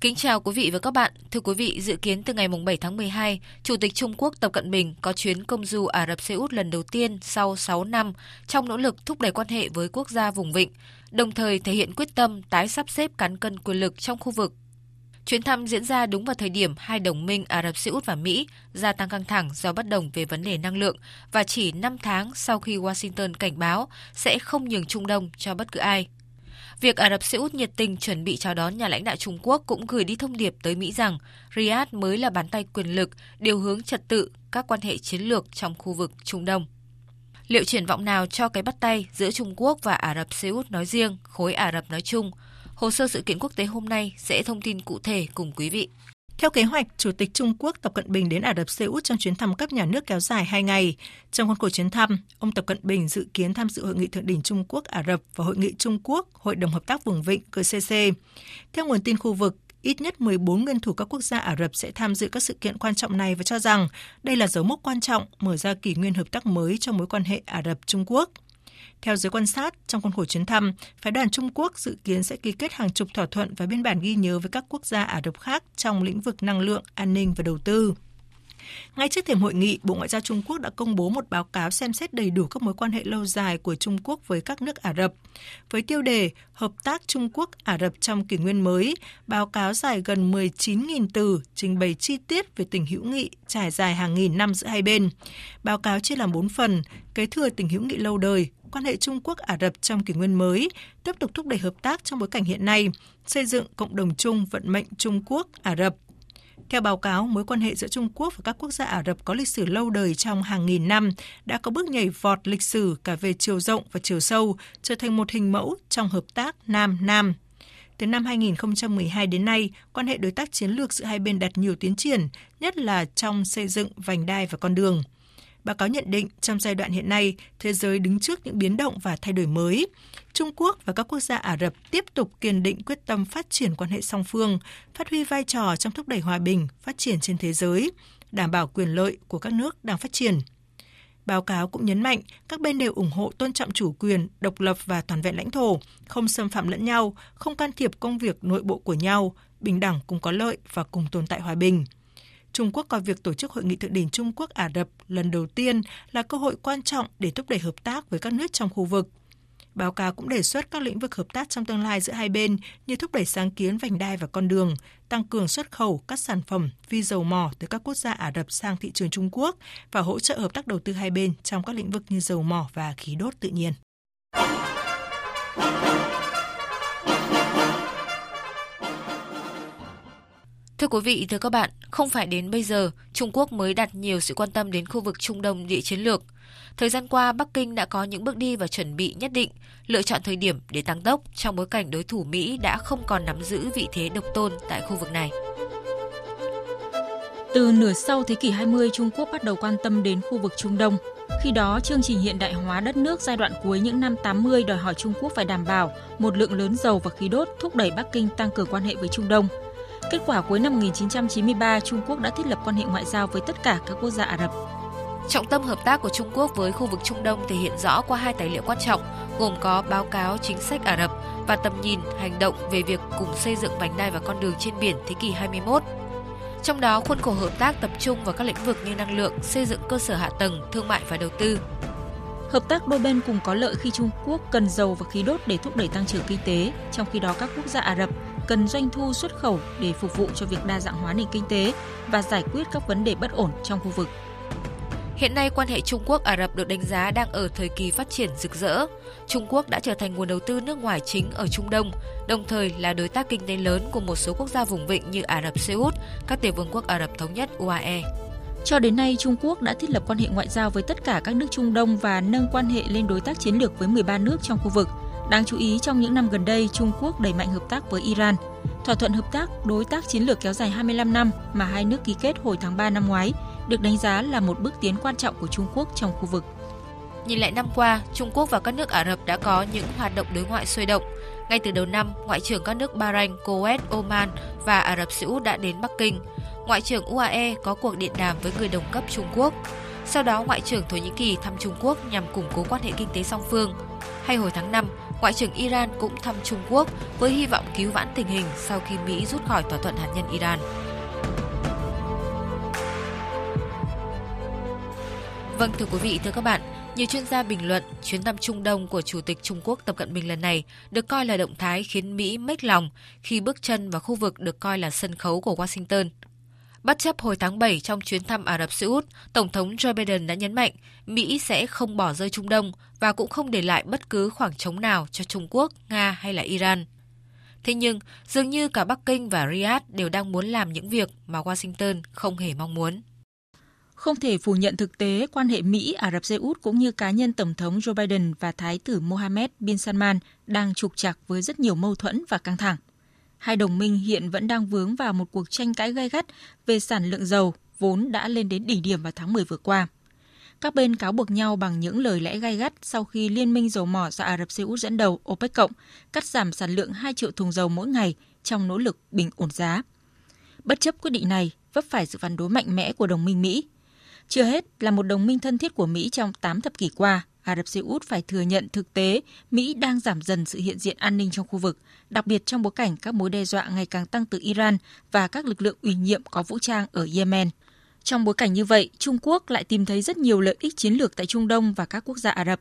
Kính chào quý vị và các bạn. Thưa quý vị, dự kiến từ ngày 7 tháng 12, Chủ tịch Trung Quốc Tập Cận Bình có chuyến công du Ả Rập Xê Út lần đầu tiên sau 6 năm trong nỗ lực thúc đẩy quan hệ với quốc gia vùng vịnh, đồng thời thể hiện quyết tâm tái sắp xếp cán cân quyền lực trong khu vực. Chuyến thăm diễn ra đúng vào thời điểm hai đồng minh Ả Rập Xê Út và Mỹ gia tăng căng thẳng do bất đồng về vấn đề năng lượng và chỉ 5 tháng sau khi Washington cảnh báo sẽ không nhường Trung Đông cho bất cứ ai. Việc Ả Rập Xê Út nhiệt tình chuẩn bị chào đón nhà lãnh đạo Trung Quốc cũng gửi đi thông điệp tới Mỹ rằng Riyadh mới là bàn tay quyền lực điều hướng trật tự các quan hệ chiến lược trong khu vực Trung Đông. Liệu triển vọng nào cho cái bắt tay giữa Trung Quốc và Ả Rập Xê Út nói riêng, khối Ả Rập nói chung? Hồ sơ sự kiện quốc tế hôm nay sẽ thông tin cụ thể cùng quý vị. Theo kế hoạch, Chủ tịch Trung Quốc Tập Cận Bình đến Ả Rập Xê Út trong chuyến thăm cấp nhà nước kéo dài 2 ngày. Trong khuôn khổ chuyến thăm, ông Tập Cận Bình dự kiến tham dự hội nghị thượng đỉnh Trung Quốc Ả Rập và hội nghị Trung Quốc Hội đồng hợp tác vùng vịnh GCC. Theo nguồn tin khu vực, ít nhất 14 nguyên thủ các quốc gia Ả Rập sẽ tham dự các sự kiện quan trọng này và cho rằng đây là dấu mốc quan trọng mở ra kỷ nguyên hợp tác mới cho mối quan hệ Ả Rập Trung Quốc. Theo giới quan sát, trong khuôn khổ chuyến thăm, phái đoàn Trung Quốc dự kiến sẽ ký kết hàng chục thỏa thuận và biên bản ghi nhớ với các quốc gia Ả Rập khác trong lĩnh vực năng lượng, an ninh và đầu tư. Ngay trước thềm hội nghị, Bộ Ngoại giao Trung Quốc đã công bố một báo cáo xem xét đầy đủ các mối quan hệ lâu dài của Trung Quốc với các nước Ả Rập. Với tiêu đề Hợp tác Trung Quốc Ả Rập trong kỷ nguyên mới, báo cáo dài gần 19.000 từ trình bày chi tiết về tình hữu nghị trải dài hàng nghìn năm giữa hai bên. Báo cáo chia làm 4 phần, kế thừa tình hữu nghị lâu đời, quan hệ Trung Quốc Ả Rập trong kỷ nguyên mới, tiếp tục thúc đẩy hợp tác trong bối cảnh hiện nay, xây dựng cộng đồng chung vận mệnh Trung Quốc Ả Rập. Theo báo cáo, mối quan hệ giữa Trung Quốc và các quốc gia Ả Rập có lịch sử lâu đời trong hàng nghìn năm, đã có bước nhảy vọt lịch sử cả về chiều rộng và chiều sâu, trở thành một hình mẫu trong hợp tác Nam-Nam. Từ năm 2012 đến nay, quan hệ đối tác chiến lược giữa hai bên đạt nhiều tiến triển, nhất là trong xây dựng vành đai và con đường. Báo cáo nhận định trong giai đoạn hiện nay, thế giới đứng trước những biến động và thay đổi mới. Trung Quốc và các quốc gia Ả Rập tiếp tục kiên định quyết tâm phát triển quan hệ song phương, phát huy vai trò trong thúc đẩy hòa bình, phát triển trên thế giới, đảm bảo quyền lợi của các nước đang phát triển. Báo cáo cũng nhấn mạnh các bên đều ủng hộ tôn trọng chủ quyền, độc lập và toàn vẹn lãnh thổ, không xâm phạm lẫn nhau, không can thiệp công việc nội bộ của nhau, bình đẳng cùng có lợi và cùng tồn tại hòa bình. Trung Quốc coi việc tổ chức hội nghị thượng đỉnh Trung Quốc Ả Rập lần đầu tiên là cơ hội quan trọng để thúc đẩy hợp tác với các nước trong khu vực. Báo cáo cũng đề xuất các lĩnh vực hợp tác trong tương lai giữa hai bên như thúc đẩy sáng kiến vành đai và con đường, tăng cường xuất khẩu các sản phẩm phi dầu mỏ từ các quốc gia Ả Rập sang thị trường Trung Quốc và hỗ trợ hợp tác đầu tư hai bên trong các lĩnh vực như dầu mỏ và khí đốt tự nhiên. Thưa quý vị, thưa các bạn, không phải đến bây giờ Trung Quốc mới đặt nhiều sự quan tâm đến khu vực Trung Đông địa chiến lược. Thời gian qua, Bắc Kinh đã có những bước đi và chuẩn bị nhất định, lựa chọn thời điểm để tăng tốc trong bối cảnh đối thủ Mỹ đã không còn nắm giữ vị thế độc tôn tại khu vực này. Từ nửa sau thế kỷ 20, Trung Quốc bắt đầu quan tâm đến khu vực Trung Đông. Khi đó, chương trình hiện đại hóa đất nước giai đoạn cuối những năm 80 đòi hỏi Trung Quốc phải đảm bảo một lượng lớn dầu và khí đốt thúc đẩy Bắc Kinh tăng cường quan hệ với Trung Đông – Kết quả cuối năm 1993, Trung Quốc đã thiết lập quan hệ ngoại giao với tất cả các quốc gia Ả Rập. Trọng tâm hợp tác của Trung Quốc với khu vực Trung Đông thể hiện rõ qua hai tài liệu quan trọng, gồm có báo cáo chính sách Ả Rập và tầm nhìn, hành động về việc cùng xây dựng vành đai và con đường trên biển thế kỷ 21. Trong đó, khuôn khổ hợp tác tập trung vào các lĩnh vực như năng lượng, xây dựng cơ sở hạ tầng, thương mại và đầu tư. Hợp tác đôi bên cùng có lợi khi Trung Quốc cần dầu và khí đốt để thúc đẩy tăng trưởng kinh tế, trong khi đó các quốc gia Ả Rập cần doanh thu xuất khẩu để phục vụ cho việc đa dạng hóa nền kinh tế và giải quyết các vấn đề bất ổn trong khu vực. Hiện nay, quan hệ Trung Quốc Ả Rập được đánh giá đang ở thời kỳ phát triển rực rỡ. Trung Quốc đã trở thành nguồn đầu tư nước ngoài chính ở Trung Đông, đồng thời là đối tác kinh tế lớn của một số quốc gia vùng vịnh như Ả Rập Xê Út, các tiểu vương quốc Ả Rập thống nhất UAE. Cho đến nay, Trung Quốc đã thiết lập quan hệ ngoại giao với tất cả các nước Trung Đông và nâng quan hệ lên đối tác chiến lược với 13 nước trong khu vực. Đáng chú ý, trong những năm gần đây, Trung Quốc đẩy mạnh hợp tác với Iran. Thỏa thuận hợp tác đối tác chiến lược kéo dài 25 năm mà hai nước ký kết hồi tháng 3 năm ngoái được đánh giá là một bước tiến quan trọng của Trung Quốc trong khu vực. Nhìn lại năm qua, Trung Quốc và các nước Ả Rập đã có những hoạt động đối ngoại sôi động. Ngay từ đầu năm, Ngoại trưởng các nước Bahrain, Kuwait, Oman và Ả Rập Xê Út đã đến Bắc Kinh. Ngoại trưởng UAE có cuộc điện đàm với người đồng cấp Trung Quốc. Sau đó, Ngoại trưởng Thổ Nhĩ Kỳ thăm Trung Quốc nhằm củng cố quan hệ kinh tế song phương. Hay hồi tháng 5, Ngoại trưởng Iran cũng thăm Trung Quốc với hy vọng cứu vãn tình hình sau khi Mỹ rút khỏi thỏa thuận hạt nhân Iran. Vâng thưa quý vị, thưa các bạn, nhiều chuyên gia bình luận chuyến thăm Trung Đông của Chủ tịch Trung Quốc Tập Cận Bình lần này được coi là động thái khiến Mỹ mếch lòng khi bước chân vào khu vực được coi là sân khấu của Washington. Bất chấp hồi tháng 7 trong chuyến thăm Ả Rập Xê Út, Tổng thống Joe Biden đã nhấn mạnh Mỹ sẽ không bỏ rơi Trung Đông và cũng không để lại bất cứ khoảng trống nào cho Trung Quốc, Nga hay là Iran. Thế nhưng, dường như cả Bắc Kinh và Riyadh đều đang muốn làm những việc mà Washington không hề mong muốn. Không thể phủ nhận thực tế quan hệ Mỹ Ả Rập Xê Út cũng như cá nhân Tổng thống Joe Biden và Thái tử Mohammed bin Salman đang trục trặc với rất nhiều mâu thuẫn và căng thẳng. Hai đồng minh hiện vẫn đang vướng vào một cuộc tranh cãi gay gắt về sản lượng dầu vốn đã lên đến đỉnh điểm vào tháng 10 vừa qua. Các bên cáo buộc nhau bằng những lời lẽ gay gắt sau khi Liên minh dầu mỏ do Ả Rập Xê Út dẫn đầu OPEC cộng cắt giảm sản lượng 2 triệu thùng dầu mỗi ngày trong nỗ lực bình ổn giá. Bất chấp quyết định này, vấp phải sự phản đối mạnh mẽ của đồng minh Mỹ – chưa hết là một đồng minh thân thiết của Mỹ trong 8 thập kỷ qua, Ả Rập Xê Út phải thừa nhận thực tế Mỹ đang giảm dần sự hiện diện an ninh trong khu vực, đặc biệt trong bối cảnh các mối đe dọa ngày càng tăng từ Iran và các lực lượng ủy nhiệm có vũ trang ở Yemen. Trong bối cảnh như vậy, Trung Quốc lại tìm thấy rất nhiều lợi ích chiến lược tại Trung Đông và các quốc gia Ả Rập.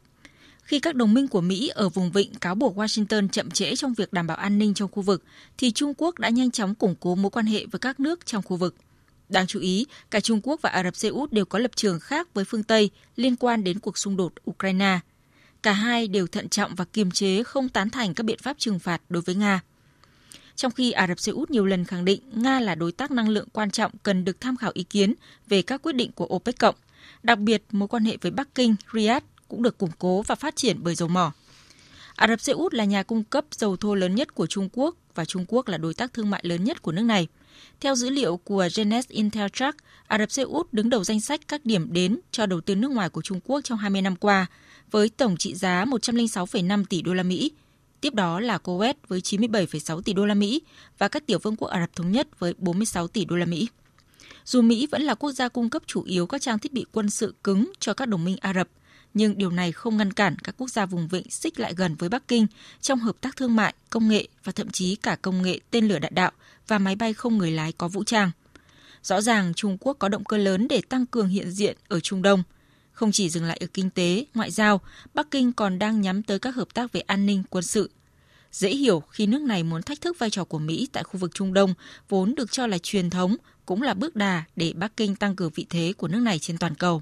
Khi các đồng minh của Mỹ ở vùng vịnh cáo buộc Washington chậm trễ trong việc đảm bảo an ninh trong khu vực, thì Trung Quốc đã nhanh chóng củng cố mối quan hệ với các nước trong khu vực. Đáng chú ý, cả Trung Quốc và Ả Rập Xê Út đều có lập trường khác với phương Tây liên quan đến cuộc xung đột Ukraine. Cả hai đều thận trọng và kiềm chế không tán thành các biện pháp trừng phạt đối với Nga. Trong khi Ả Rập Xê Út nhiều lần khẳng định Nga là đối tác năng lượng quan trọng cần được tham khảo ý kiến về các quyết định của OPEC cộng, đặc biệt mối quan hệ với Bắc Kinh, Riyadh cũng được củng cố và phát triển bởi dầu mỏ. Ả Rập Xê Út là nhà cung cấp dầu thô lớn nhất của Trung Quốc và Trung Quốc là đối tác thương mại lớn nhất của nước này – theo dữ liệu của Genes Inteltrack, Ả Rập Xê Út đứng đầu danh sách các điểm đến cho đầu tư nước ngoài của Trung Quốc trong 20 năm qua, với tổng trị giá 106,5 tỷ đô la Mỹ. Tiếp đó là Kuwait với 97,6 tỷ đô la Mỹ và các tiểu vương quốc Ả Rập thống nhất với 46 tỷ đô la Mỹ. Dù Mỹ vẫn là quốc gia cung cấp chủ yếu các trang thiết bị quân sự cứng cho các đồng minh Ả Rập, nhưng điều này không ngăn cản các quốc gia vùng vịnh xích lại gần với Bắc Kinh trong hợp tác thương mại, công nghệ và thậm chí cả công nghệ tên lửa đạn đạo và máy bay không người lái có vũ trang. Rõ ràng Trung Quốc có động cơ lớn để tăng cường hiện diện ở Trung Đông. Không chỉ dừng lại ở kinh tế, ngoại giao, Bắc Kinh còn đang nhắm tới các hợp tác về an ninh, quân sự. Dễ hiểu khi nước này muốn thách thức vai trò của Mỹ tại khu vực Trung Đông, vốn được cho là truyền thống, cũng là bước đà để Bắc Kinh tăng cường vị thế của nước này trên toàn cầu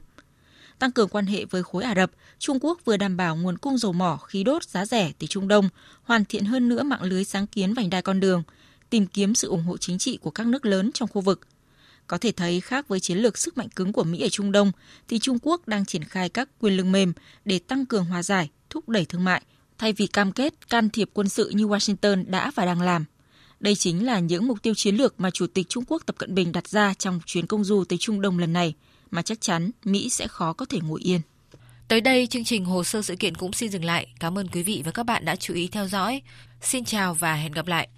tăng cường quan hệ với khối Ả Rập, Trung Quốc vừa đảm bảo nguồn cung dầu mỏ khí đốt giá rẻ từ Trung Đông, hoàn thiện hơn nữa mạng lưới sáng kiến vành đai con đường, tìm kiếm sự ủng hộ chính trị của các nước lớn trong khu vực. Có thể thấy khác với chiến lược sức mạnh cứng của Mỹ ở Trung Đông, thì Trung Quốc đang triển khai các quyền lực mềm để tăng cường hòa giải, thúc đẩy thương mại, thay vì cam kết can thiệp quân sự như Washington đã và đang làm. Đây chính là những mục tiêu chiến lược mà Chủ tịch Trung Quốc Tập Cận Bình đặt ra trong chuyến công du tới Trung Đông lần này – mà chắc chắn Mỹ sẽ khó có thể ngồi yên. Tới đây, chương trình hồ sơ sự kiện cũng xin dừng lại. Cảm ơn quý vị và các bạn đã chú ý theo dõi. Xin chào và hẹn gặp lại.